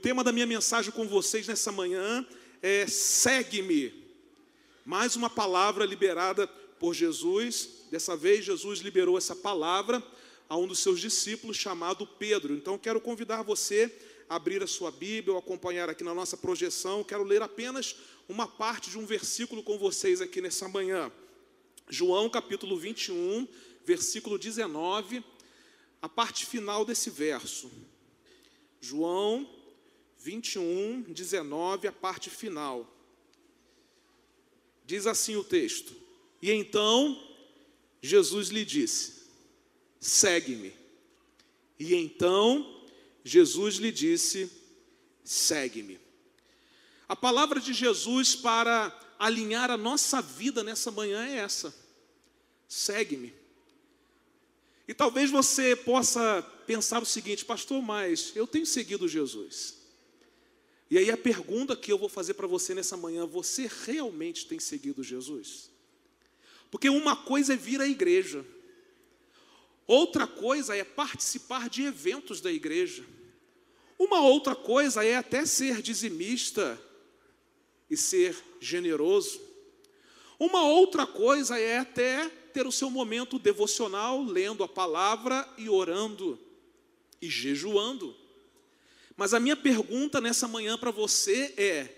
tema da minha mensagem com vocês nessa manhã é segue-me. Mais uma palavra liberada por Jesus. Dessa vez, Jesus liberou essa palavra a um dos seus discípulos chamado Pedro. Então, quero convidar você a abrir a sua Bíblia ou acompanhar aqui na nossa projeção. Quero ler apenas uma parte de um versículo com vocês aqui nessa manhã. João capítulo 21, versículo 19, a parte final desse verso. João 21, 19, a parte final. Diz assim o texto: E então Jesus lhe disse: Segue-me. E então Jesus lhe disse: Segue-me. A palavra de Jesus para alinhar a nossa vida nessa manhã é essa: segue-me. E talvez você possa pensar o seguinte, pastor, mas eu tenho seguido Jesus. E aí a pergunta que eu vou fazer para você nessa manhã: você realmente tem seguido Jesus? Porque uma coisa é vir à igreja, outra coisa é participar de eventos da igreja, uma outra coisa é até ser dizimista e ser generoso, uma outra coisa é até ter o seu momento devocional, lendo a palavra e orando e jejuando. Mas a minha pergunta nessa manhã para você é: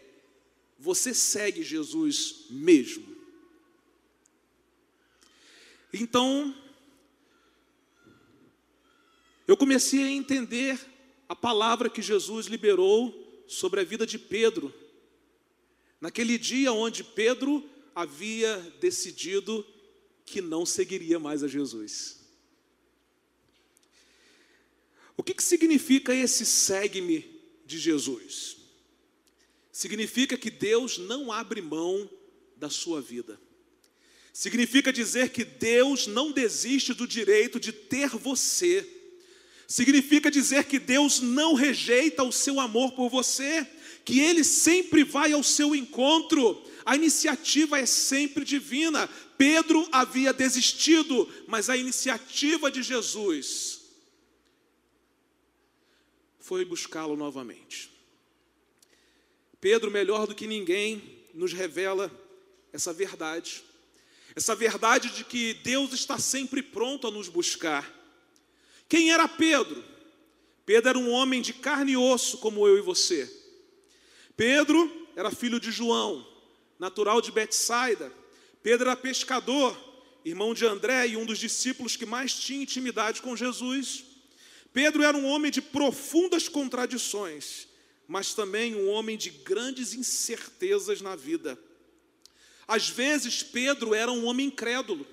você segue Jesus mesmo? Então, eu comecei a entender a palavra que Jesus liberou sobre a vida de Pedro. Naquele dia onde Pedro havia decidido que não seguiria mais a Jesus. O que, que significa esse segue-me de Jesus? Significa que Deus não abre mão da sua vida. Significa dizer que Deus não desiste do direito de ter você. Significa dizer que Deus não rejeita o seu amor por você, que Ele sempre vai ao seu encontro. A iniciativa é sempre divina. Pedro havia desistido, mas a iniciativa de Jesus foi buscá-lo novamente. Pedro, melhor do que ninguém, nos revela essa verdade. Essa verdade de que Deus está sempre pronto a nos buscar. Quem era Pedro? Pedro era um homem de carne e osso, como eu e você. Pedro era filho de João, natural de Betsaida. Pedro era pescador, irmão de André e um dos discípulos que mais tinha intimidade com Jesus. Pedro era um homem de profundas contradições, mas também um homem de grandes incertezas na vida. Às vezes, Pedro era um homem incrédulo,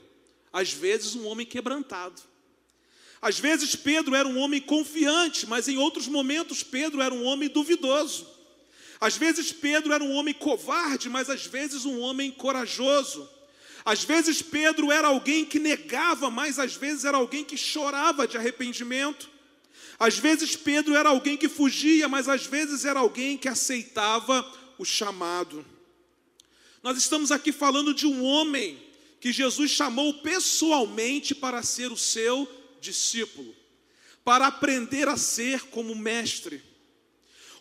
às vezes, um homem quebrantado. Às vezes, Pedro era um homem confiante, mas em outros momentos, Pedro era um homem duvidoso. Às vezes, Pedro era um homem covarde, mas às vezes, um homem corajoso. Às vezes, Pedro era alguém que negava, mas às vezes era alguém que chorava de arrependimento. Às vezes Pedro era alguém que fugia, mas às vezes era alguém que aceitava o chamado. Nós estamos aqui falando de um homem que Jesus chamou pessoalmente para ser o seu discípulo, para aprender a ser como mestre.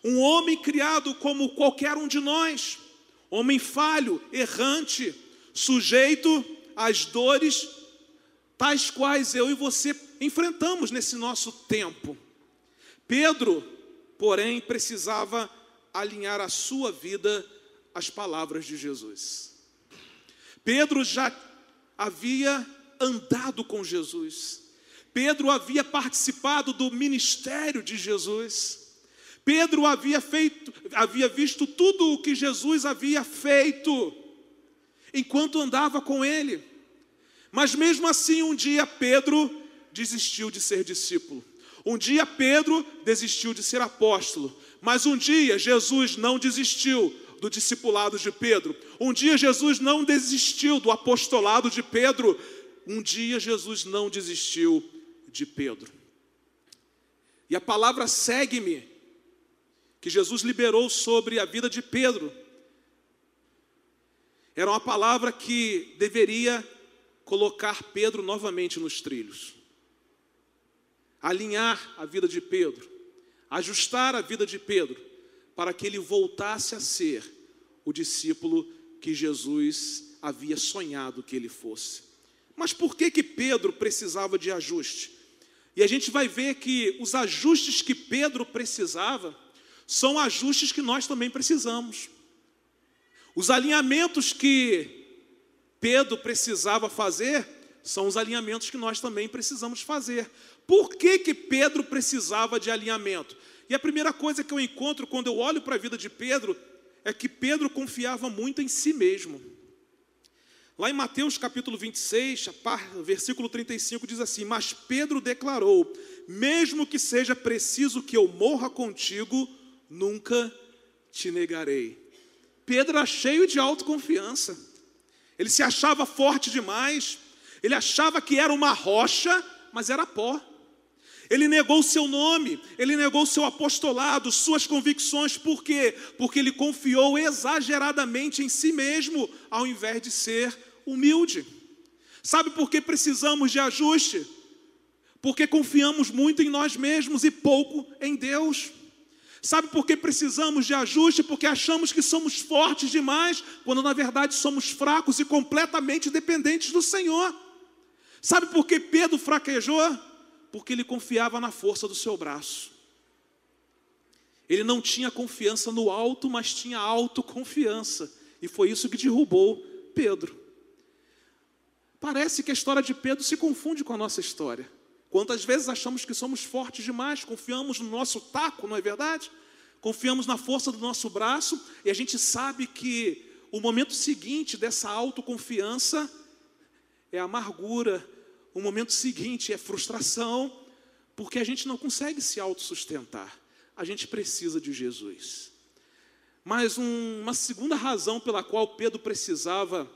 Um homem criado como qualquer um de nós, homem falho, errante, sujeito às dores tais quais eu e você enfrentamos nesse nosso tempo. Pedro, porém, precisava alinhar a sua vida às palavras de Jesus. Pedro já havia andado com Jesus. Pedro havia participado do ministério de Jesus. Pedro havia feito, havia visto tudo o que Jesus havia feito enquanto andava com ele. Mas mesmo assim, um dia Pedro desistiu de ser discípulo. Um dia Pedro desistiu de ser apóstolo, mas um dia Jesus não desistiu do discipulado de Pedro. Um dia Jesus não desistiu do apostolado de Pedro. Um dia Jesus não desistiu de Pedro. E a palavra segue-me, que Jesus liberou sobre a vida de Pedro, era uma palavra que deveria colocar Pedro novamente nos trilhos alinhar a vida de Pedro, ajustar a vida de Pedro, para que ele voltasse a ser o discípulo que Jesus havia sonhado que ele fosse. Mas por que que Pedro precisava de ajuste? E a gente vai ver que os ajustes que Pedro precisava são ajustes que nós também precisamos. Os alinhamentos que Pedro precisava fazer são os alinhamentos que nós também precisamos fazer. Por que, que Pedro precisava de alinhamento? E a primeira coisa que eu encontro quando eu olho para a vida de Pedro é que Pedro confiava muito em si mesmo. Lá em Mateus capítulo 26, versículo 35 diz assim: Mas Pedro declarou: Mesmo que seja preciso que eu morra contigo, nunca te negarei. Pedro era cheio de autoconfiança, ele se achava forte demais, ele achava que era uma rocha, mas era pó. Ele negou seu nome, ele negou seu apostolado, suas convicções, por quê? Porque ele confiou exageradamente em si mesmo, ao invés de ser humilde. Sabe por que precisamos de ajuste? Porque confiamos muito em nós mesmos e pouco em Deus. Sabe por que precisamos de ajuste? Porque achamos que somos fortes demais, quando na verdade somos fracos e completamente dependentes do Senhor. Sabe por que Pedro fraquejou? Porque ele confiava na força do seu braço. Ele não tinha confiança no alto, mas tinha autoconfiança. E foi isso que derrubou Pedro. Parece que a história de Pedro se confunde com a nossa história. Quantas vezes achamos que somos fortes demais, confiamos no nosso taco, não é verdade? Confiamos na força do nosso braço e a gente sabe que o momento seguinte dessa autoconfiança é amargura, o momento seguinte é frustração, porque a gente não consegue se autossustentar. A gente precisa de Jesus. Mas um, uma segunda razão pela qual Pedro precisava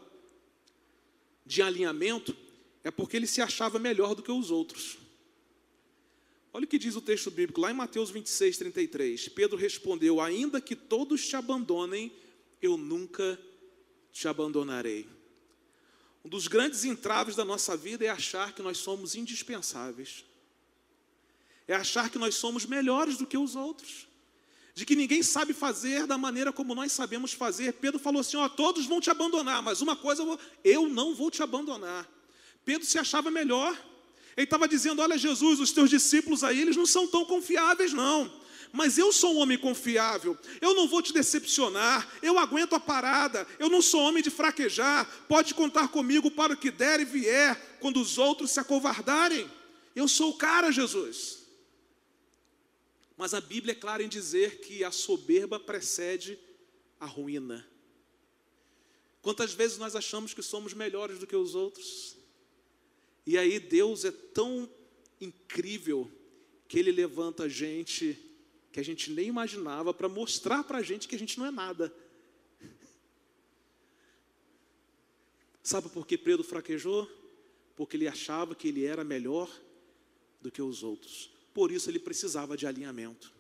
de alinhamento é porque ele se achava melhor do que os outros. Olha o que diz o texto bíblico lá em Mateus 26, 33. Pedro respondeu: Ainda que todos te abandonem, eu nunca te abandonarei. Um dos grandes entraves da nossa vida é achar que nós somos indispensáveis, é achar que nós somos melhores do que os outros, de que ninguém sabe fazer da maneira como nós sabemos fazer. Pedro falou assim: Ó, todos vão te abandonar, mas uma coisa eu, vou, eu não vou te abandonar. Pedro se achava melhor, ele estava dizendo: Olha, Jesus, os teus discípulos aí, eles não são tão confiáveis, não mas eu sou um homem confiável, eu não vou te decepcionar, eu aguento a parada, eu não sou homem de fraquejar, pode contar comigo para o que der e vier, quando os outros se acovardarem. Eu sou o cara, Jesus. Mas a Bíblia é clara em dizer que a soberba precede a ruína. Quantas vezes nós achamos que somos melhores do que os outros? E aí Deus é tão incrível que Ele levanta a gente que a gente nem imaginava para mostrar para a gente que a gente não é nada. Sabe por que Pedro fraquejou? Porque ele achava que ele era melhor do que os outros. Por isso ele precisava de alinhamento.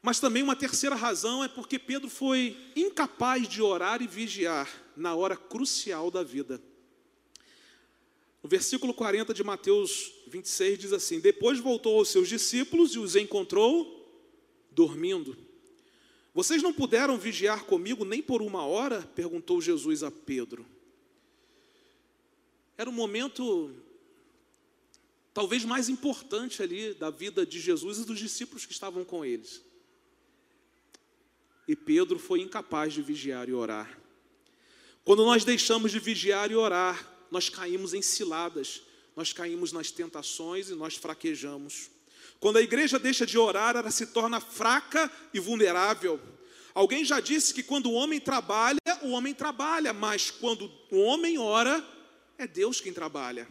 Mas também uma terceira razão é porque Pedro foi incapaz de orar e vigiar na hora crucial da vida. O versículo 40 de Mateus 26 diz assim: Depois voltou aos seus discípulos e os encontrou dormindo. Vocês não puderam vigiar comigo nem por uma hora? perguntou Jesus a Pedro. Era um momento talvez mais importante ali da vida de Jesus e dos discípulos que estavam com eles. E Pedro foi incapaz de vigiar e orar. Quando nós deixamos de vigiar e orar, nós caímos em ciladas, nós caímos nas tentações e nós fraquejamos. Quando a igreja deixa de orar, ela se torna fraca e vulnerável. Alguém já disse que quando o homem trabalha, o homem trabalha, mas quando o homem ora, é Deus quem trabalha.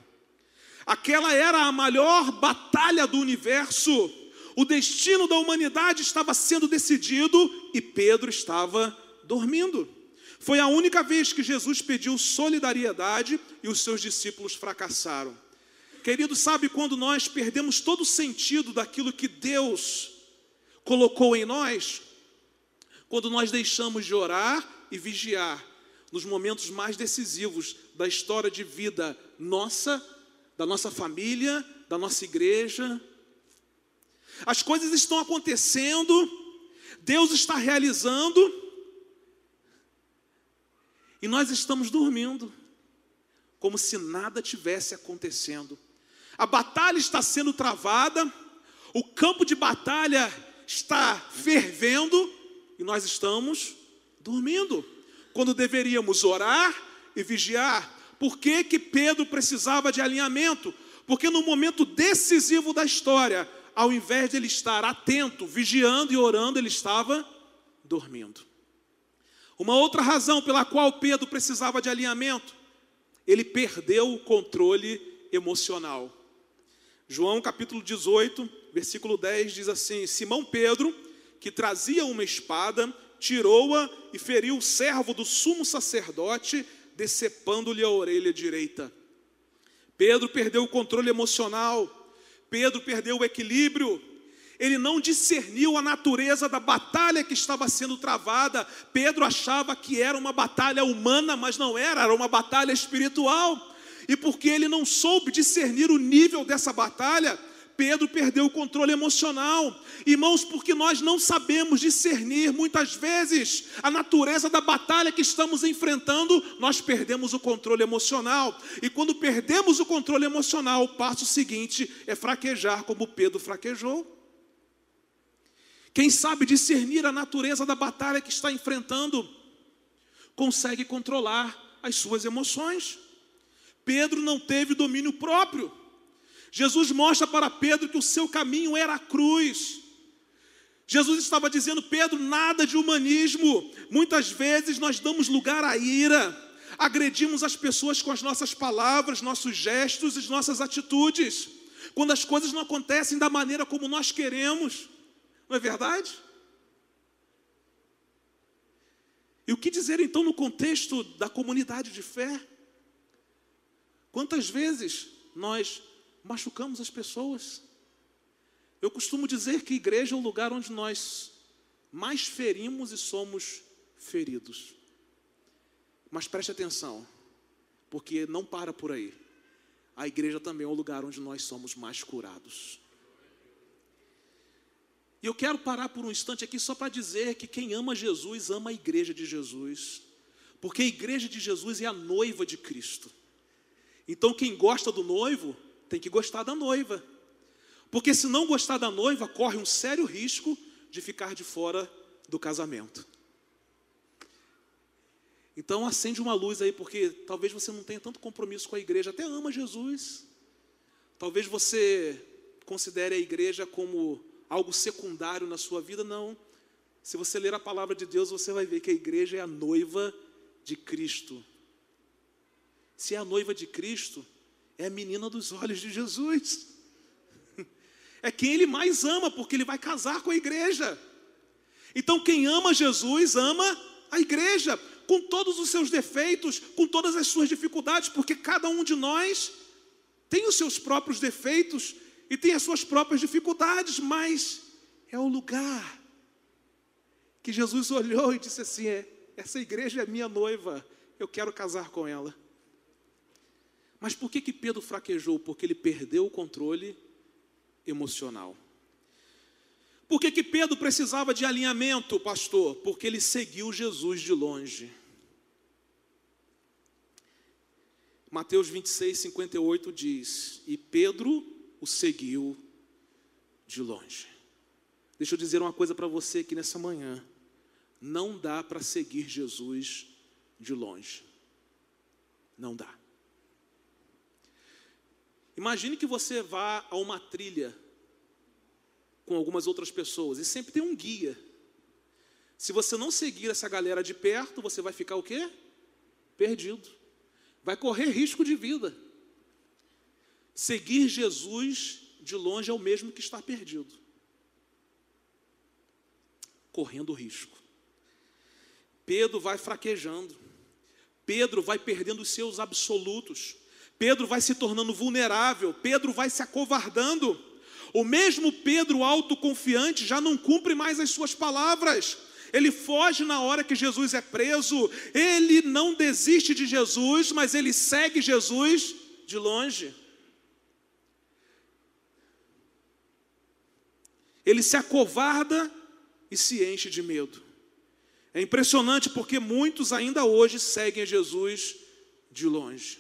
Aquela era a maior batalha do universo. O destino da humanidade estava sendo decidido e Pedro estava dormindo. Foi a única vez que Jesus pediu solidariedade e os seus discípulos fracassaram. Querido, sabe quando nós perdemos todo o sentido daquilo que Deus colocou em nós? Quando nós deixamos de orar e vigiar nos momentos mais decisivos da história de vida nossa, da nossa família, da nossa igreja. As coisas estão acontecendo, Deus está realizando e nós estamos dormindo, como se nada tivesse acontecendo. A batalha está sendo travada, o campo de batalha está fervendo e nós estamos dormindo, quando deveríamos orar e vigiar. Por que, que Pedro precisava de alinhamento? Porque no momento decisivo da história, ao invés de ele estar atento, vigiando e orando, ele estava dormindo. Uma outra razão pela qual Pedro precisava de alinhamento, ele perdeu o controle emocional. João capítulo 18, versículo 10 diz assim: Simão Pedro, que trazia uma espada, tirou-a e feriu o servo do sumo sacerdote, decepando-lhe a orelha direita. Pedro perdeu o controle emocional, Pedro perdeu o equilíbrio, ele não discerniu a natureza da batalha que estava sendo travada. Pedro achava que era uma batalha humana, mas não era, era uma batalha espiritual. E porque ele não soube discernir o nível dessa batalha, Pedro perdeu o controle emocional. Irmãos, porque nós não sabemos discernir muitas vezes a natureza da batalha que estamos enfrentando, nós perdemos o controle emocional. E quando perdemos o controle emocional, o passo seguinte é fraquejar, como Pedro fraquejou. Quem sabe discernir a natureza da batalha que está enfrentando, consegue controlar as suas emoções. Pedro não teve domínio próprio. Jesus mostra para Pedro que o seu caminho era a cruz. Jesus estava dizendo, Pedro, nada de humanismo. Muitas vezes nós damos lugar à ira, agredimos as pessoas com as nossas palavras, nossos gestos e nossas atitudes. Quando as coisas não acontecem da maneira como nós queremos, não é verdade? E o que dizer então no contexto da comunidade de fé? Quantas vezes nós machucamos as pessoas. Eu costumo dizer que igreja é o lugar onde nós mais ferimos e somos feridos. Mas preste atenção, porque não para por aí. A igreja também é o lugar onde nós somos mais curados. E eu quero parar por um instante aqui só para dizer que quem ama Jesus ama a igreja de Jesus, porque a igreja de Jesus é a noiva de Cristo. Então, quem gosta do noivo tem que gostar da noiva. Porque se não gostar da noiva, corre um sério risco de ficar de fora do casamento. Então acende uma luz aí, porque talvez você não tenha tanto compromisso com a igreja, até ama Jesus. Talvez você considere a igreja como algo secundário na sua vida, não. Se você ler a palavra de Deus, você vai ver que a igreja é a noiva de Cristo. Se é a noiva de Cristo, é a menina dos olhos de Jesus. É quem ele mais ama, porque ele vai casar com a igreja. Então, quem ama Jesus, ama a igreja, com todos os seus defeitos, com todas as suas dificuldades, porque cada um de nós tem os seus próprios defeitos e tem as suas próprias dificuldades, mas é o lugar que Jesus olhou e disse assim: é, essa igreja é minha noiva, eu quero casar com ela. Mas por que, que Pedro fraquejou? Porque ele perdeu o controle emocional. Por que, que Pedro precisava de alinhamento, pastor? Porque ele seguiu Jesus de longe. Mateus 26, 58 diz: E Pedro o seguiu de longe. Deixa eu dizer uma coisa para você aqui nessa manhã. Não dá para seguir Jesus de longe. Não dá. Imagine que você vá a uma trilha com algumas outras pessoas e sempre tem um guia. Se você não seguir essa galera de perto, você vai ficar o quê? Perdido. Vai correr risco de vida. Seguir Jesus de longe é o mesmo que estar perdido. Correndo risco. Pedro vai fraquejando. Pedro vai perdendo os seus absolutos. Pedro vai se tornando vulnerável, Pedro vai se acovardando. O mesmo Pedro autoconfiante já não cumpre mais as suas palavras. Ele foge na hora que Jesus é preso. Ele não desiste de Jesus, mas ele segue Jesus de longe. Ele se acovarda e se enche de medo. É impressionante porque muitos ainda hoje seguem Jesus de longe.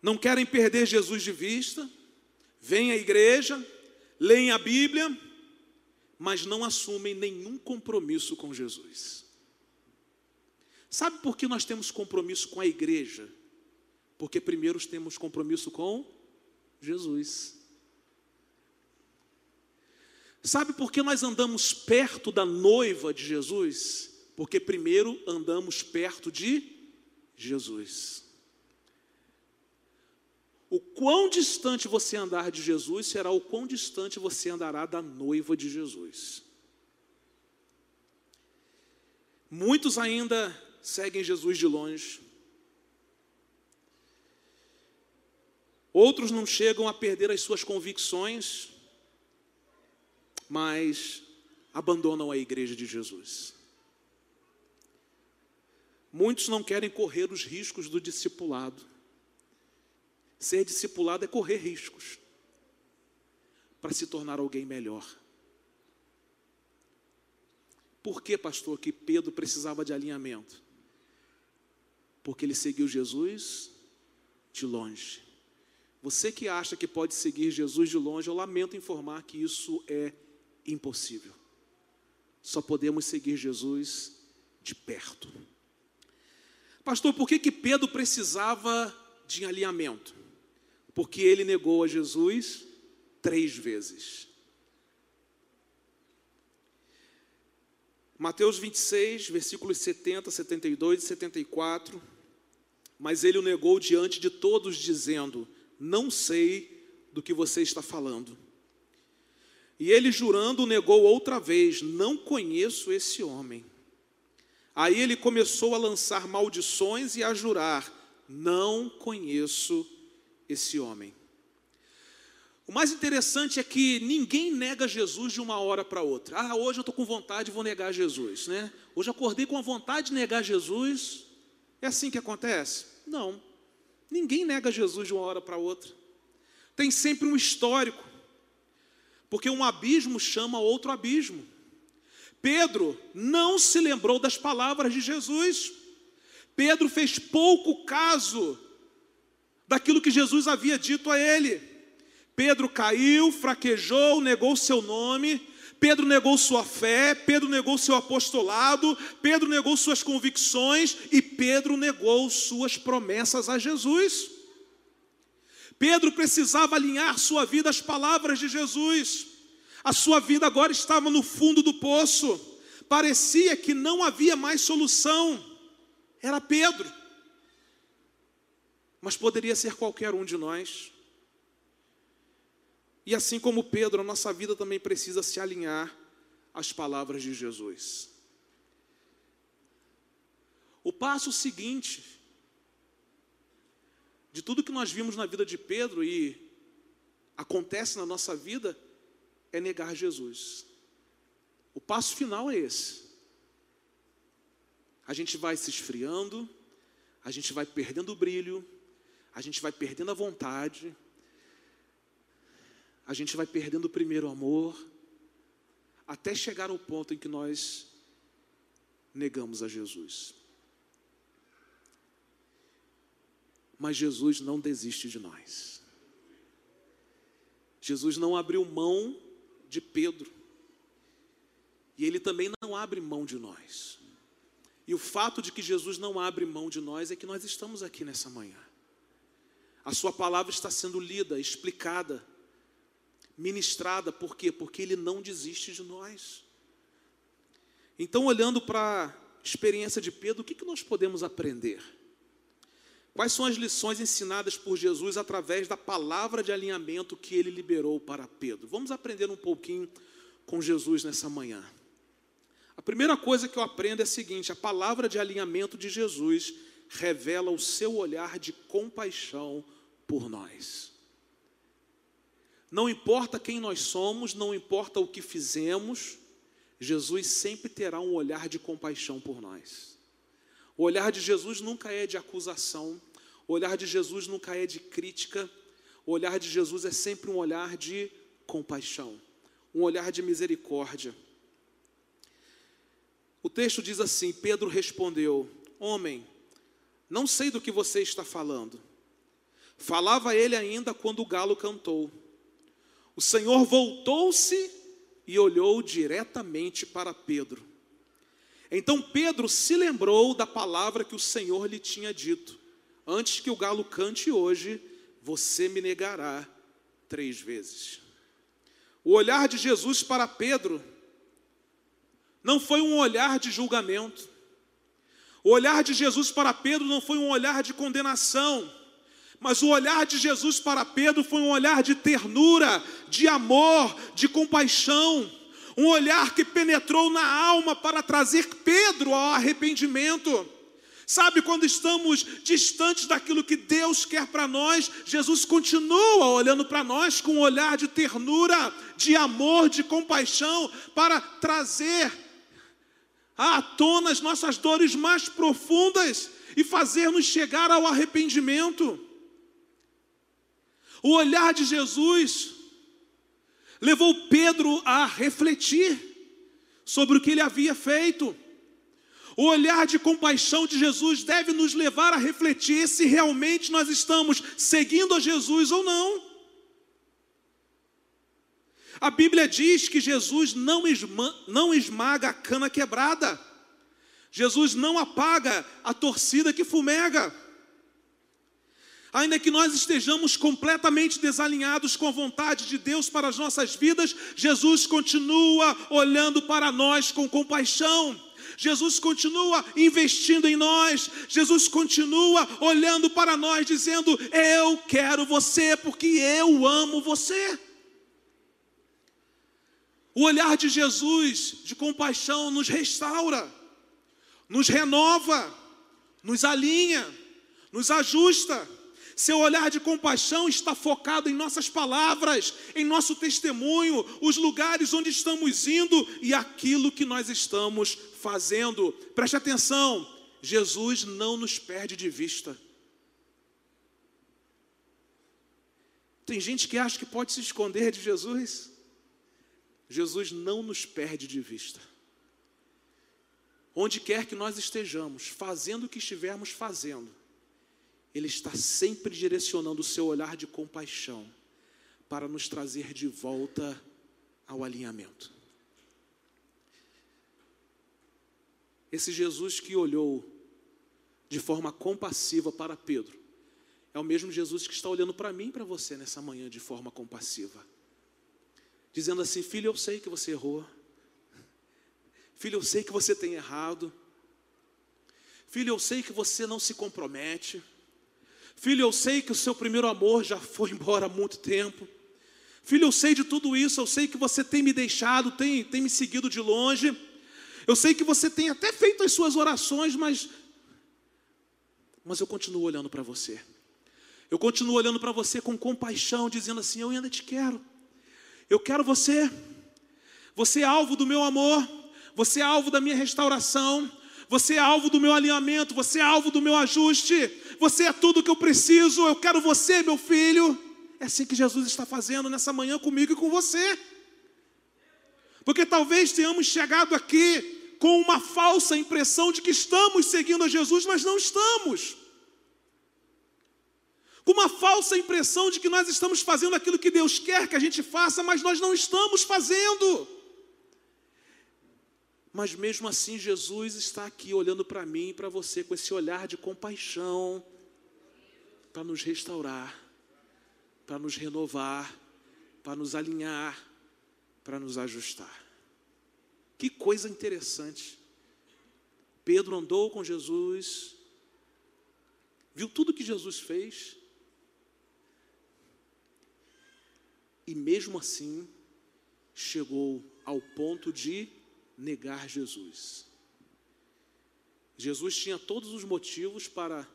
Não querem perder Jesus de vista, vêm à igreja, leem a Bíblia, mas não assumem nenhum compromisso com Jesus. Sabe por que nós temos compromisso com a igreja? Porque primeiro temos compromisso com Jesus. Sabe por que nós andamos perto da noiva de Jesus? Porque primeiro andamos perto de Jesus. O quão distante você andar de Jesus será o quão distante você andará da noiva de Jesus. Muitos ainda seguem Jesus de longe. Outros não chegam a perder as suas convicções, mas abandonam a igreja de Jesus. Muitos não querem correr os riscos do discipulado. Ser discipulado é correr riscos para se tornar alguém melhor. Por que, pastor, que Pedro precisava de alinhamento? Porque ele seguiu Jesus de longe. Você que acha que pode seguir Jesus de longe, eu lamento informar que isso é impossível. Só podemos seguir Jesus de perto. Pastor, por que, que Pedro precisava de alinhamento? porque ele negou a Jesus três vezes. Mateus 26, versículos 70, 72 e 74. Mas ele o negou diante de todos, dizendo: Não sei do que você está falando. E ele, jurando, negou outra vez: Não conheço esse homem. Aí ele começou a lançar maldições e a jurar: Não conheço esse homem. O mais interessante é que ninguém nega Jesus de uma hora para outra. Ah, hoje eu estou com vontade e vou negar Jesus, né? Hoje acordei com a vontade de negar Jesus. É assim que acontece? Não. Ninguém nega Jesus de uma hora para outra. Tem sempre um histórico. Porque um abismo chama outro abismo. Pedro não se lembrou das palavras de Jesus. Pedro fez pouco caso daquilo que Jesus havia dito a ele. Pedro caiu, fraquejou, negou seu nome, Pedro negou sua fé, Pedro negou seu apostolado, Pedro negou suas convicções e Pedro negou suas promessas a Jesus. Pedro precisava alinhar sua vida às palavras de Jesus. A sua vida agora estava no fundo do poço. Parecia que não havia mais solução. Era Pedro mas poderia ser qualquer um de nós. E assim como Pedro, a nossa vida também precisa se alinhar às palavras de Jesus. O passo seguinte, de tudo que nós vimos na vida de Pedro e acontece na nossa vida, é negar Jesus. O passo final é esse. A gente vai se esfriando, a gente vai perdendo o brilho, a gente vai perdendo a vontade, a gente vai perdendo o primeiro amor, até chegar ao ponto em que nós negamos a Jesus. Mas Jesus não desiste de nós. Jesus não abriu mão de Pedro. E ele também não abre mão de nós. E o fato de que Jesus não abre mão de nós é que nós estamos aqui nessa manhã. A sua palavra está sendo lida, explicada, ministrada, por quê? Porque ele não desiste de nós. Então, olhando para a experiência de Pedro, o que, que nós podemos aprender? Quais são as lições ensinadas por Jesus através da palavra de alinhamento que ele liberou para Pedro? Vamos aprender um pouquinho com Jesus nessa manhã. A primeira coisa que eu aprendo é a seguinte: a palavra de alinhamento de Jesus revela o seu olhar de compaixão por nós. Não importa quem nós somos, não importa o que fizemos, Jesus sempre terá um olhar de compaixão por nós. O olhar de Jesus nunca é de acusação, o olhar de Jesus nunca é de crítica, o olhar de Jesus é sempre um olhar de compaixão. um olhar de misericórdia. O texto diz assim: Pedro respondeu: Homem, não sei do que você está falando. Falava ele ainda quando o galo cantou. O Senhor voltou-se e olhou diretamente para Pedro. Então Pedro se lembrou da palavra que o Senhor lhe tinha dito: Antes que o galo cante hoje, você me negará três vezes. O olhar de Jesus para Pedro não foi um olhar de julgamento. O olhar de Jesus para Pedro não foi um olhar de condenação, mas o olhar de Jesus para Pedro foi um olhar de ternura, de amor, de compaixão, um olhar que penetrou na alma para trazer Pedro ao arrependimento. Sabe, quando estamos distantes daquilo que Deus quer para nós, Jesus continua olhando para nós com um olhar de ternura, de amor, de compaixão, para trazer à tona as nossas dores mais profundas e fazer-nos chegar ao arrependimento. O olhar de Jesus levou Pedro a refletir sobre o que ele havia feito. O olhar de compaixão de Jesus deve nos levar a refletir se realmente nós estamos seguindo a Jesus ou não. A Bíblia diz que Jesus não, esma, não esmaga a cana quebrada, Jesus não apaga a torcida que fumega. Ainda que nós estejamos completamente desalinhados com a vontade de Deus para as nossas vidas, Jesus continua olhando para nós com compaixão. Jesus continua investindo em nós, Jesus continua olhando para nós, dizendo: Eu quero você porque eu amo você. O olhar de Jesus de compaixão nos restaura, nos renova, nos alinha, nos ajusta. Seu olhar de compaixão está focado em nossas palavras, em nosso testemunho, os lugares onde estamos indo e aquilo que nós estamos fazendo. Preste atenção, Jesus não nos perde de vista. Tem gente que acha que pode se esconder de Jesus. Jesus não nos perde de vista. Onde quer que nós estejamos, fazendo o que estivermos fazendo, Ele está sempre direcionando o seu olhar de compaixão para nos trazer de volta ao alinhamento. Esse Jesus que olhou de forma compassiva para Pedro, é o mesmo Jesus que está olhando para mim e para você nessa manhã de forma compassiva. Dizendo assim: Filho, eu sei que você errou. Filho, eu sei que você tem errado. Filho, eu sei que você não se compromete. Filho, eu sei que o seu primeiro amor já foi embora há muito tempo. Filho, eu sei de tudo isso, eu sei que você tem me deixado, tem, tem me seguido de longe. Eu sei que você tem até feito as suas orações, mas mas eu continuo olhando para você. Eu continuo olhando para você com compaixão, dizendo assim: Eu ainda te quero. Eu quero você. Você é alvo do meu amor. Você é alvo da minha restauração. Você é alvo do meu alinhamento. Você é alvo do meu ajuste. Você é tudo que eu preciso. Eu quero você, meu filho. É assim que Jesus está fazendo nessa manhã comigo e com você. Porque talvez tenhamos chegado aqui com uma falsa impressão de que estamos seguindo a Jesus, mas não estamos. Com uma falsa impressão de que nós estamos fazendo aquilo que Deus quer que a gente faça, mas nós não estamos fazendo. Mas mesmo assim, Jesus está aqui olhando para mim e para você com esse olhar de compaixão, para nos restaurar, para nos renovar, para nos alinhar para nos ajustar. Que coisa interessante. Pedro andou com Jesus, viu tudo que Jesus fez, e mesmo assim chegou ao ponto de negar Jesus. Jesus tinha todos os motivos para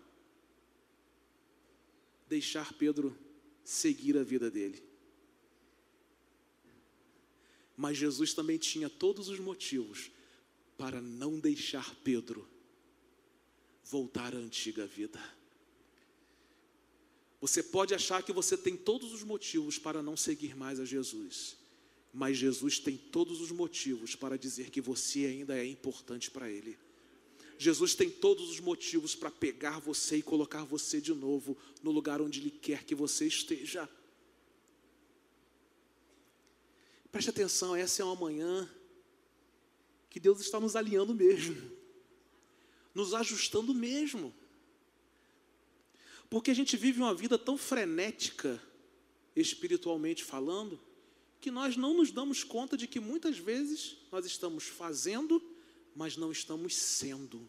deixar Pedro seguir a vida dele. Mas Jesus também tinha todos os motivos para não deixar Pedro voltar à antiga vida. Você pode achar que você tem todos os motivos para não seguir mais a Jesus. Mas Jesus tem todos os motivos para dizer que você ainda é importante para Ele. Jesus tem todos os motivos para pegar você e colocar você de novo no lugar onde Ele quer que você esteja. Preste atenção, essa é uma manhã que Deus está nos alinhando mesmo, nos ajustando mesmo. Porque a gente vive uma vida tão frenética, espiritualmente falando, que nós não nos damos conta de que muitas vezes nós estamos fazendo, mas não estamos sendo.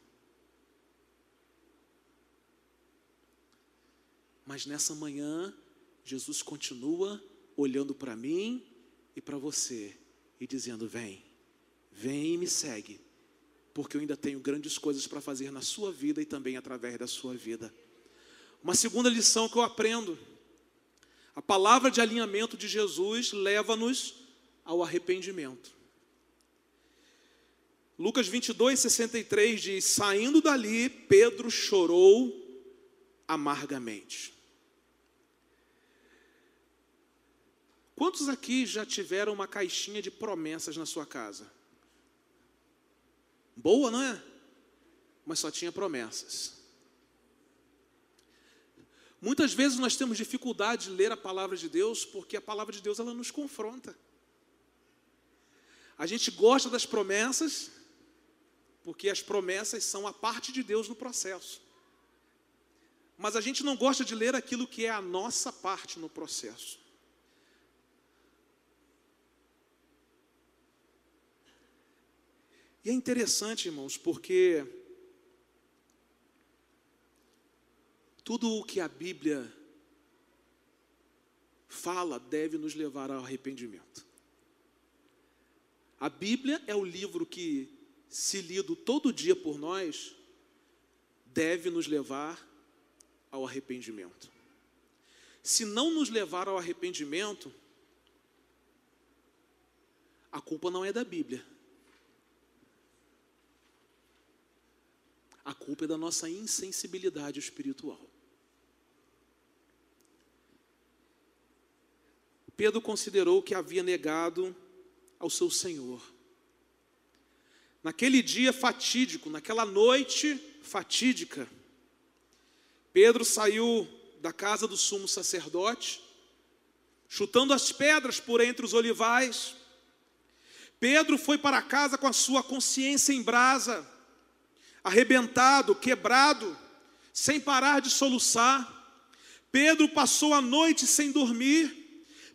Mas nessa manhã, Jesus continua olhando para mim e para você e dizendo: Vem, vem e me segue, porque eu ainda tenho grandes coisas para fazer na sua vida e também através da sua vida. Uma segunda lição que eu aprendo a palavra de alinhamento de Jesus leva-nos ao arrependimento. Lucas 22, 63 diz: Saindo dali, Pedro chorou amargamente. Quantos aqui já tiveram uma caixinha de promessas na sua casa? Boa, não é? Mas só tinha promessas. Muitas vezes nós temos dificuldade de ler a palavra de Deus porque a palavra de Deus ela nos confronta. A gente gosta das promessas porque as promessas são a parte de Deus no processo. Mas a gente não gosta de ler aquilo que é a nossa parte no processo. E é interessante, irmãos, porque Tudo o que a Bíblia fala deve nos levar ao arrependimento. A Bíblia é o livro que, se lido todo dia por nós, deve nos levar ao arrependimento. Se não nos levar ao arrependimento, a culpa não é da Bíblia. A culpa é da nossa insensibilidade espiritual. Pedro considerou que havia negado ao seu Senhor. Naquele dia fatídico, naquela noite fatídica, Pedro saiu da casa do sumo sacerdote, chutando as pedras por entre os olivais. Pedro foi para casa com a sua consciência em brasa, arrebentado, quebrado, sem parar de soluçar. Pedro passou a noite sem dormir,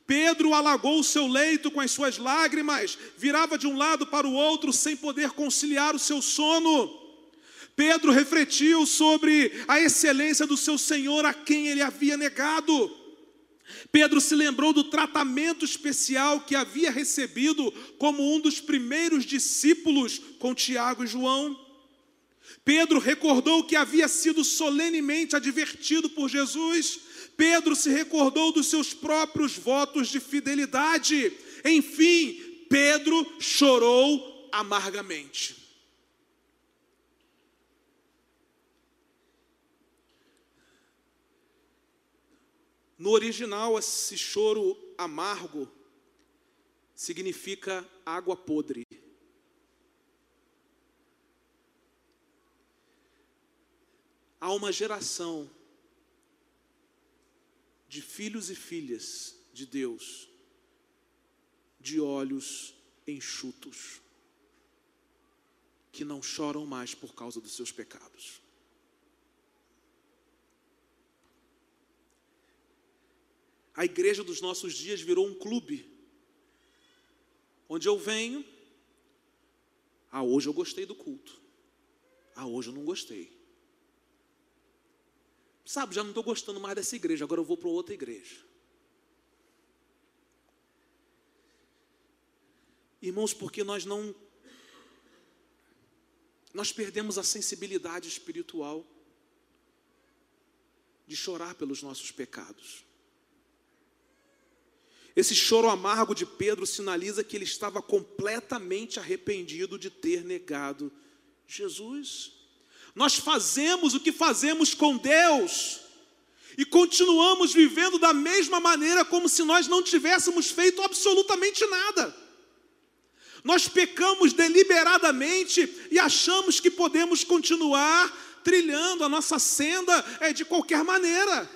Pedro alagou o seu leito com as suas lágrimas, virava de um lado para o outro sem poder conciliar o seu sono. Pedro refletiu sobre a excelência do seu Senhor a quem ele havia negado. Pedro se lembrou do tratamento especial que havia recebido como um dos primeiros discípulos com Tiago e João. Pedro recordou que havia sido solenemente advertido por Jesus Pedro se recordou dos seus próprios votos de fidelidade. Enfim, Pedro chorou amargamente. No original, esse choro amargo significa água podre. Há uma geração de filhos e filhas de Deus, de olhos enxutos, que não choram mais por causa dos seus pecados. A igreja dos nossos dias virou um clube, onde eu venho, ah, hoje eu gostei do culto, ah, hoje eu não gostei. Sabe, já não estou gostando mais dessa igreja, agora eu vou para outra igreja. Irmãos, porque nós não. Nós perdemos a sensibilidade espiritual de chorar pelos nossos pecados. Esse choro amargo de Pedro sinaliza que ele estava completamente arrependido de ter negado Jesus. Nós fazemos o que fazemos com Deus, e continuamos vivendo da mesma maneira como se nós não tivéssemos feito absolutamente nada. Nós pecamos deliberadamente e achamos que podemos continuar trilhando a nossa senda é, de qualquer maneira.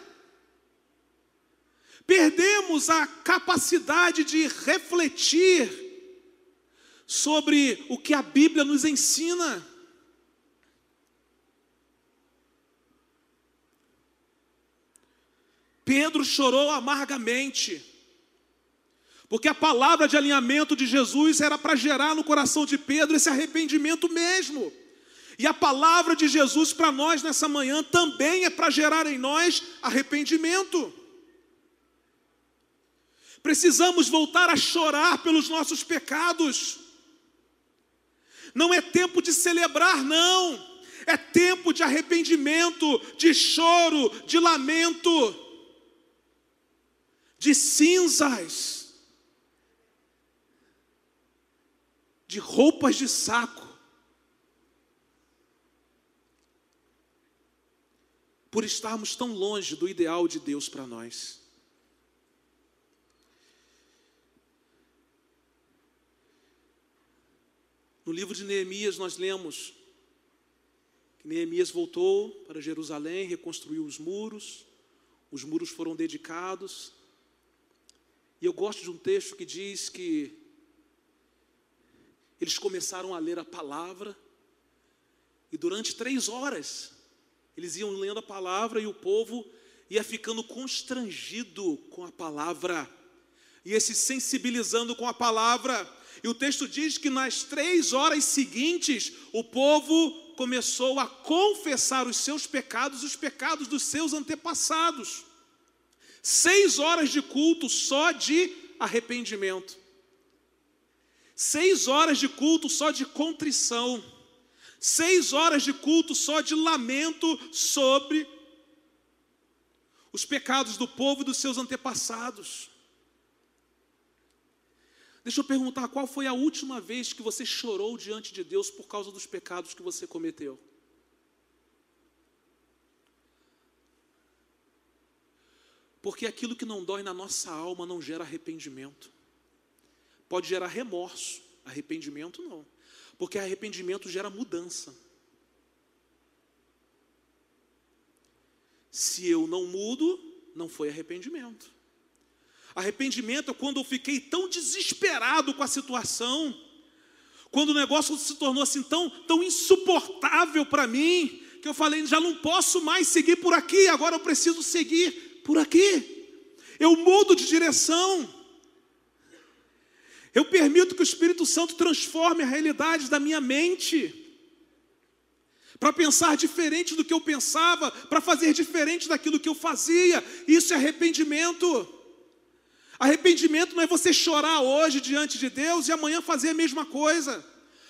Perdemos a capacidade de refletir sobre o que a Bíblia nos ensina. Pedro chorou amargamente, porque a palavra de alinhamento de Jesus era para gerar no coração de Pedro esse arrependimento mesmo. E a palavra de Jesus para nós nessa manhã também é para gerar em nós arrependimento. Precisamos voltar a chorar pelos nossos pecados. Não é tempo de celebrar, não. É tempo de arrependimento, de choro, de lamento de cinzas, de roupas de saco, por estarmos tão longe do ideal de Deus para nós. No livro de Neemias nós lemos que Neemias voltou para Jerusalém, reconstruiu os muros, os muros foram dedicados, e eu gosto de um texto que diz que eles começaram a ler a palavra, e durante três horas eles iam lendo a palavra e o povo ia ficando constrangido com a palavra, ia se sensibilizando com a palavra. E o texto diz que nas três horas seguintes o povo começou a confessar os seus pecados, os pecados dos seus antepassados. Seis horas de culto só de arrependimento. Seis horas de culto só de contrição. Seis horas de culto só de lamento sobre os pecados do povo e dos seus antepassados. Deixa eu perguntar, qual foi a última vez que você chorou diante de Deus por causa dos pecados que você cometeu? Porque aquilo que não dói na nossa alma não gera arrependimento. Pode gerar remorso, arrependimento não. Porque arrependimento gera mudança. Se eu não mudo, não foi arrependimento. Arrependimento é quando eu fiquei tão desesperado com a situação, quando o negócio se tornou assim tão, tão insuportável para mim, que eu falei, já não posso mais seguir por aqui, agora eu preciso seguir por aqui. Eu mudo de direção. Eu permito que o Espírito Santo transforme a realidade da minha mente. Para pensar diferente do que eu pensava, para fazer diferente daquilo que eu fazia. Isso é arrependimento. Arrependimento não é você chorar hoje diante de Deus e amanhã fazer a mesma coisa.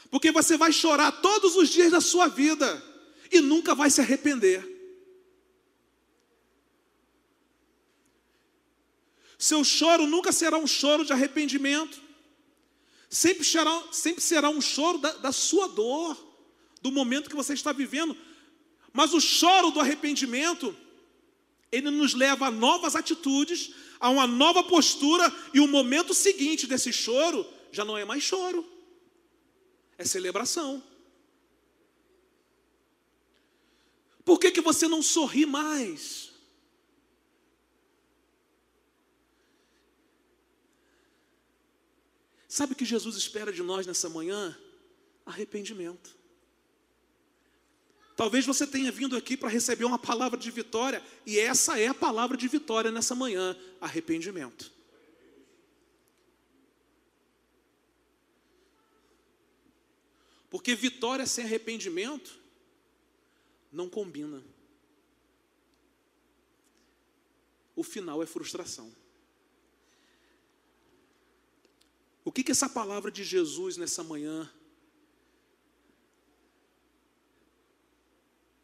Porque você vai chorar todos os dias da sua vida e nunca vai se arrepender. Seu choro nunca será um choro de arrependimento, sempre será, sempre será um choro da, da sua dor, do momento que você está vivendo. Mas o choro do arrependimento, ele nos leva a novas atitudes, a uma nova postura, e o momento seguinte desse choro já não é mais choro, é celebração. Por que, que você não sorri mais? Sabe o que Jesus espera de nós nessa manhã? Arrependimento. Talvez você tenha vindo aqui para receber uma palavra de vitória, e essa é a palavra de vitória nessa manhã: arrependimento. Porque vitória sem arrependimento não combina. O final é frustração. O que, que essa palavra de Jesus nessa manhã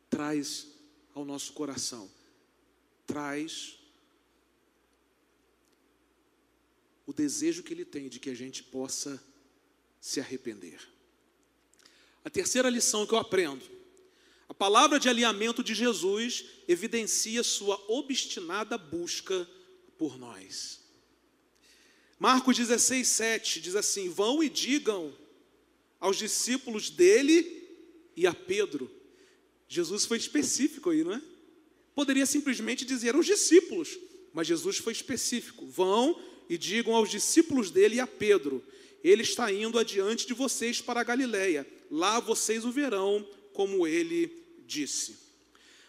traz ao nosso coração? Traz o desejo que ele tem de que a gente possa se arrepender. A terceira lição que eu aprendo: A palavra de alinhamento de Jesus evidencia sua obstinada busca por nós. Marcos 16, 7 diz assim: Vão e digam aos discípulos dele e a Pedro. Jesus foi específico aí, não é? Poderia simplesmente dizer aos discípulos, mas Jesus foi específico. Vão e digam aos discípulos dele e a Pedro: Ele está indo adiante de vocês para a Galiléia. Lá vocês o verão, como ele disse.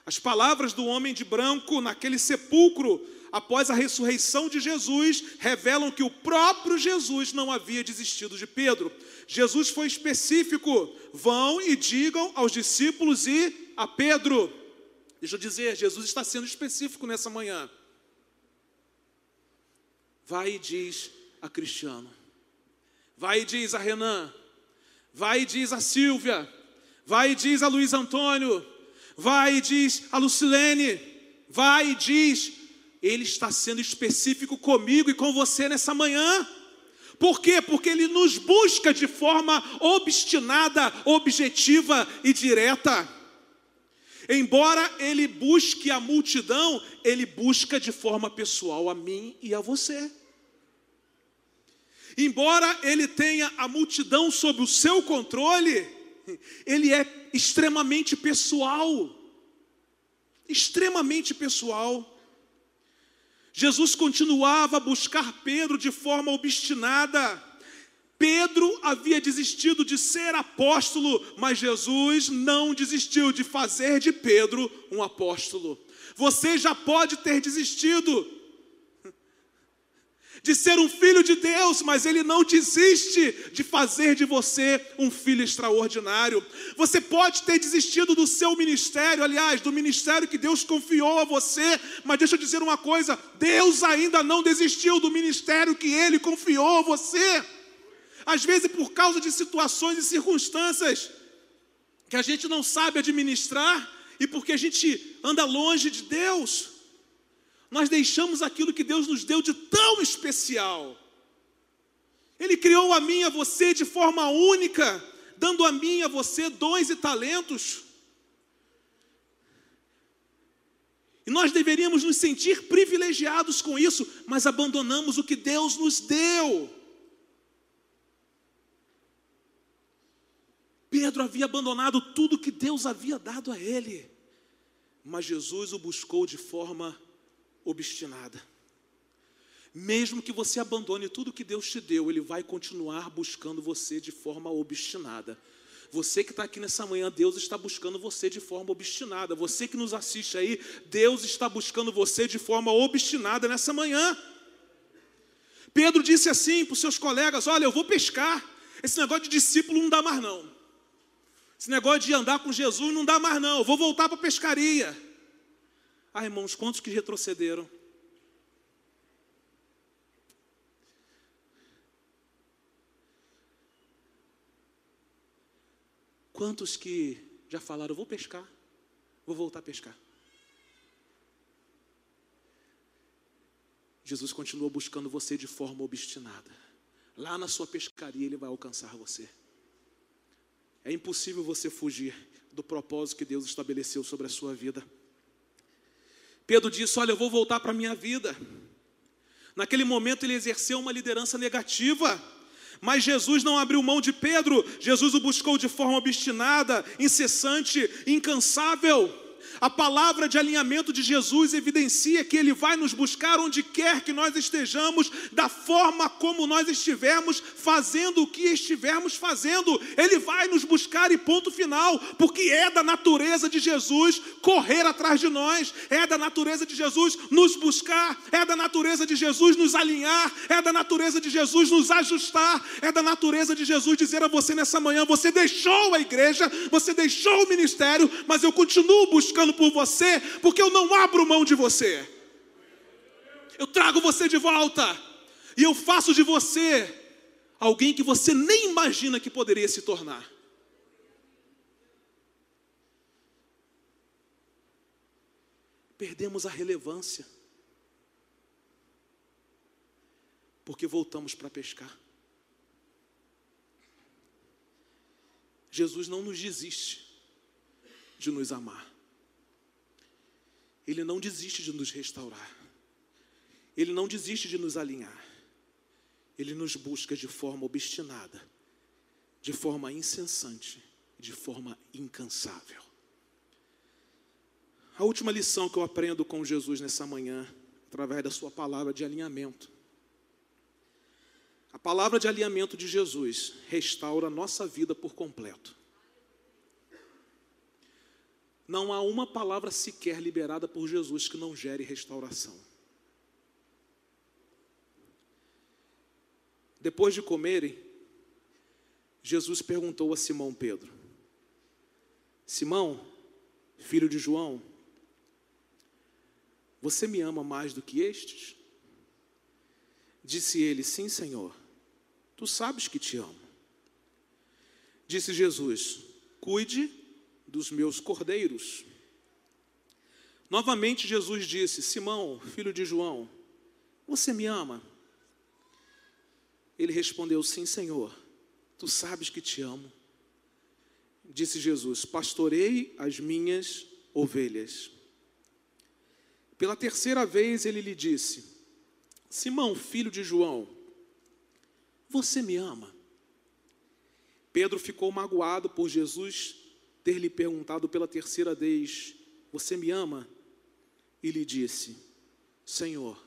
As palavras do homem de branco naquele sepulcro, após a ressurreição de Jesus, revelam que o próprio Jesus não havia desistido de Pedro. Jesus foi específico: vão e digam aos discípulos e a Pedro. Deixa eu dizer, Jesus está sendo específico nessa manhã. Vai e diz a Cristiano. Vai e diz a Renan. Vai e diz a Silvia. Vai e diz a Luiz Antônio. Vai e diz a Lucilene. Vai e diz. Ele está sendo específico comigo e com você nessa manhã. Por quê? Porque ele nos busca de forma obstinada, objetiva e direta. Embora ele busque a multidão, ele busca de forma pessoal a mim e a você. Embora ele tenha a multidão sob o seu controle, ele é extremamente pessoal. Extremamente pessoal. Jesus continuava a buscar Pedro de forma obstinada. Pedro havia desistido de ser apóstolo, mas Jesus não desistiu de fazer de Pedro um apóstolo. Você já pode ter desistido de ser um filho de Deus, mas Ele não desiste de fazer de você um filho extraordinário. Você pode ter desistido do seu ministério, aliás, do ministério que Deus confiou a você, mas deixa eu dizer uma coisa: Deus ainda não desistiu do ministério que Ele confiou a você às vezes por causa de situações e circunstâncias que a gente não sabe administrar e porque a gente anda longe de Deus, nós deixamos aquilo que Deus nos deu de tão especial. Ele criou a mim e a você de forma única, dando a mim e a você dons e talentos. E nós deveríamos nos sentir privilegiados com isso, mas abandonamos o que Deus nos deu. Pedro havia abandonado tudo que Deus havia dado a ele, mas Jesus o buscou de forma obstinada. Mesmo que você abandone tudo que Deus te deu, Ele vai continuar buscando você de forma obstinada. Você que está aqui nessa manhã, Deus está buscando você de forma obstinada. Você que nos assiste aí, Deus está buscando você de forma obstinada nessa manhã. Pedro disse assim para os seus colegas: Olha, eu vou pescar. Esse negócio de discípulo não dá mais não. Esse negócio de andar com Jesus não dá mais, não. Eu vou voltar para a pescaria. Ah, irmãos, quantos que retrocederam? Quantos que já falaram, vou pescar, vou voltar a pescar? Jesus continua buscando você de forma obstinada. Lá na sua pescaria, Ele vai alcançar você. É impossível você fugir do propósito que Deus estabeleceu sobre a sua vida. Pedro disse: Olha, eu vou voltar para a minha vida. Naquele momento ele exerceu uma liderança negativa, mas Jesus não abriu mão de Pedro, Jesus o buscou de forma obstinada, incessante, incansável. A palavra de alinhamento de Jesus evidencia que Ele vai nos buscar onde quer que nós estejamos, da forma como nós estivermos, fazendo o que estivermos fazendo. Ele vai nos buscar e ponto final, porque é da natureza de Jesus correr atrás de nós, é da natureza de Jesus nos buscar, é da natureza de Jesus nos alinhar, é da natureza de Jesus nos ajustar, é da natureza de Jesus dizer a você nessa manhã: você deixou a igreja, você deixou o ministério, mas eu continuo buscando por você, porque eu não abro mão de você. Eu trago você de volta, e eu faço de você alguém que você nem imagina que poderia se tornar. Perdemos a relevância, porque voltamos para pescar. Jesus não nos desiste de nos amar. Ele não desiste de nos restaurar. Ele não desiste de nos alinhar. Ele nos busca de forma obstinada, de forma incessante, de forma incansável. A última lição que eu aprendo com Jesus nessa manhã, através da Sua palavra de alinhamento. A palavra de alinhamento de Jesus restaura a nossa vida por completo. Não há uma palavra sequer liberada por Jesus que não gere restauração. Depois de comerem, Jesus perguntou a Simão Pedro: Simão, filho de João, você me ama mais do que estes? Disse ele: Sim, Senhor, tu sabes que te amo. Disse Jesus: Cuide dos meus cordeiros. Novamente Jesus disse: Simão, filho de João, você me ama? Ele respondeu: Sim, Senhor, tu sabes que te amo. Disse Jesus: Pastorei as minhas ovelhas. Pela terceira vez ele lhe disse: Simão, filho de João, você me ama? Pedro ficou magoado por Jesus ter lhe perguntado pela terceira vez: Você me ama? E lhe disse: Senhor,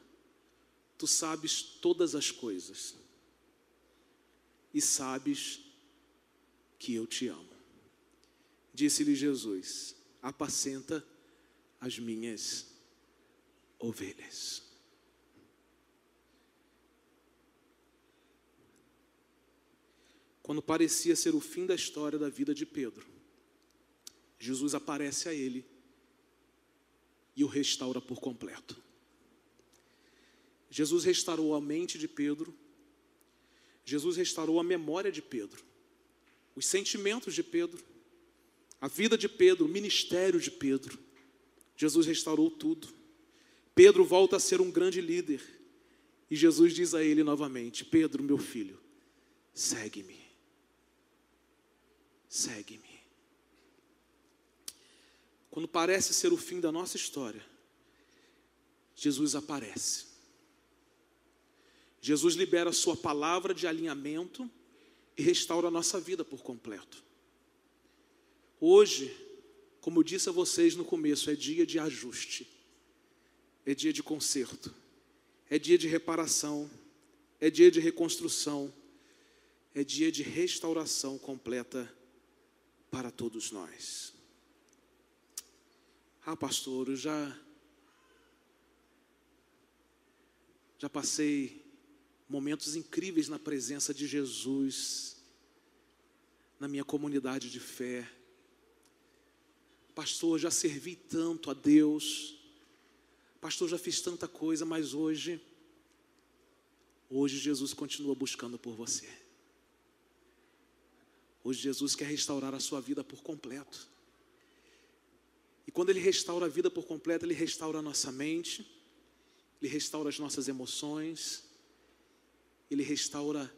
tu sabes todas as coisas e sabes que eu te amo. Disse-lhe Jesus: Apacenta as minhas ovelhas. Quando parecia ser o fim da história da vida de Pedro, Jesus aparece a ele e o restaura por completo. Jesus restaurou a mente de Pedro, Jesus restaurou a memória de Pedro, os sentimentos de Pedro, a vida de Pedro, o ministério de Pedro. Jesus restaurou tudo. Pedro volta a ser um grande líder. E Jesus diz a ele novamente: Pedro, meu filho, segue-me. Segue-me. Quando parece ser o fim da nossa história, Jesus aparece. Jesus libera a sua palavra de alinhamento e restaura a nossa vida por completo. Hoje, como eu disse a vocês no começo, é dia de ajuste é dia de conserto, é dia de reparação, é dia de reconstrução, é dia de restauração completa para todos nós. Ah, pastor, eu já já passei momentos incríveis na presença de Jesus na minha comunidade de fé. Pastor, já servi tanto a Deus Pastor, já fiz tanta coisa, mas hoje, hoje Jesus continua buscando por você. Hoje Jesus quer restaurar a sua vida por completo. E quando Ele restaura a vida por completo, Ele restaura a nossa mente, Ele restaura as nossas emoções, Ele restaura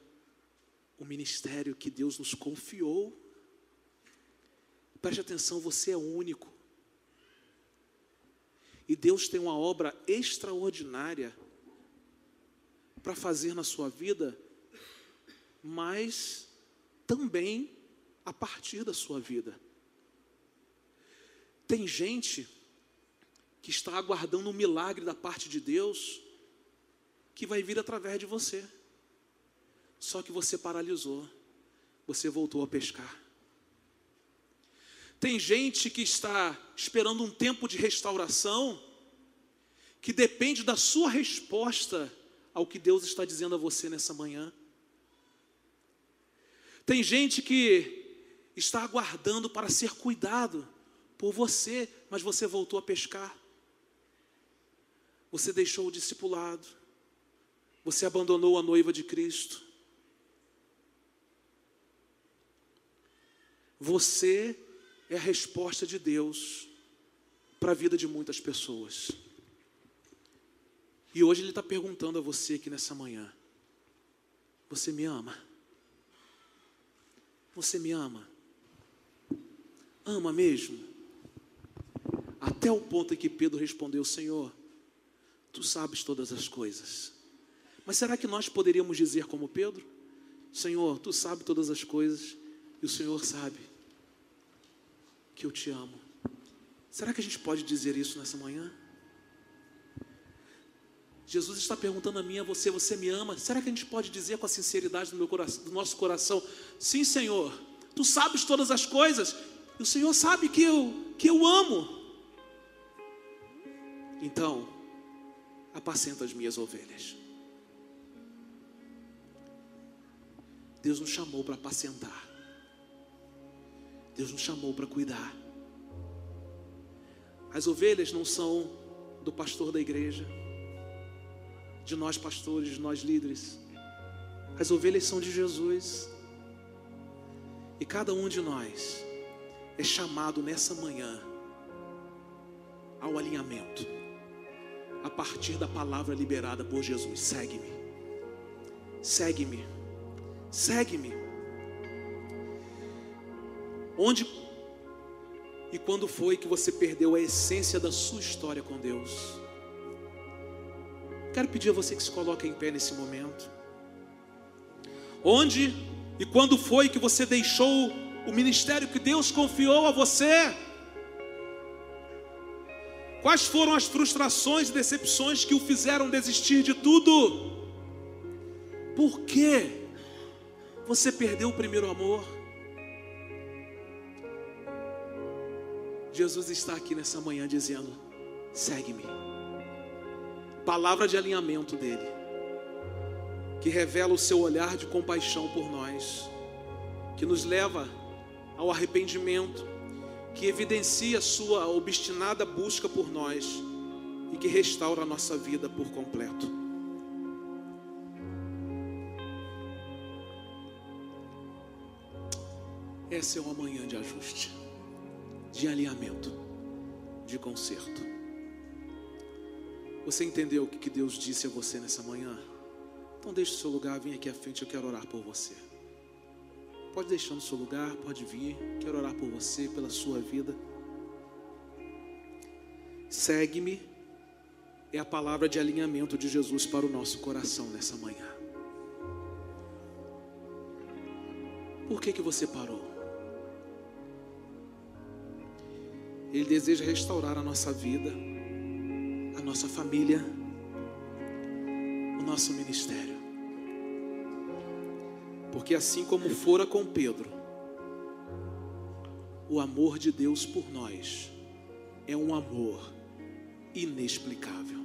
o ministério que Deus nos confiou. Preste atenção, você é único. E Deus tem uma obra extraordinária para fazer na sua vida, mas também a partir da sua vida. Tem gente que está aguardando um milagre da parte de Deus que vai vir através de você. Só que você paralisou, você voltou a pescar. Tem gente que está esperando um tempo de restauração que depende da sua resposta ao que Deus está dizendo a você nessa manhã. Tem gente que está aguardando para ser cuidado por você, mas você voltou a pescar. Você deixou o discipulado. Você abandonou a noiva de Cristo. Você é a resposta de Deus para a vida de muitas pessoas. E hoje Ele está perguntando a você aqui nessa manhã: Você me ama? Você me ama? Ama mesmo? Até o ponto em que Pedro respondeu: Senhor, tu sabes todas as coisas. Mas será que nós poderíamos dizer como Pedro? Senhor, tu sabes todas as coisas e o Senhor sabe que eu te amo. Será que a gente pode dizer isso nessa manhã? Jesus está perguntando a mim, a você, você me ama? Será que a gente pode dizer com a sinceridade do, meu coração, do nosso coração, sim, Senhor, tu sabes todas as coisas, e o Senhor sabe que eu, que eu amo. Então, apacenta as minhas ovelhas. Deus nos chamou para apacentar. Deus nos chamou para cuidar. As ovelhas não são do pastor da igreja, de nós pastores, de nós líderes. As ovelhas são de Jesus. E cada um de nós é chamado nessa manhã ao alinhamento, a partir da palavra liberada por Jesus: segue-me, segue-me, segue-me. Onde e quando foi que você perdeu a essência da sua história com Deus? Quero pedir a você que se coloque em pé nesse momento. Onde e quando foi que você deixou o ministério que Deus confiou a você? Quais foram as frustrações e decepções que o fizeram desistir de tudo? Por que você perdeu o primeiro amor? Jesus está aqui nessa manhã dizendo: segue-me palavra de alinhamento dele, que revela o seu olhar de compaixão por nós, que nos leva ao arrependimento, que evidencia a sua obstinada busca por nós e que restaura a nossa vida por completo. Essa é uma manhã de ajuste, de alinhamento, de conserto. Você entendeu o que Deus disse a você nessa manhã? Então deixe o seu lugar, vem aqui à frente, eu quero orar por você. Pode deixar no seu lugar, pode vir, quero orar por você, pela sua vida. Segue-me é a palavra de alinhamento de Jesus para o nosso coração nessa manhã. Por que que você parou? Ele deseja restaurar a nossa vida a nossa família, o nosso ministério. Porque assim como fora com Pedro, o amor de Deus por nós é um amor inexplicável.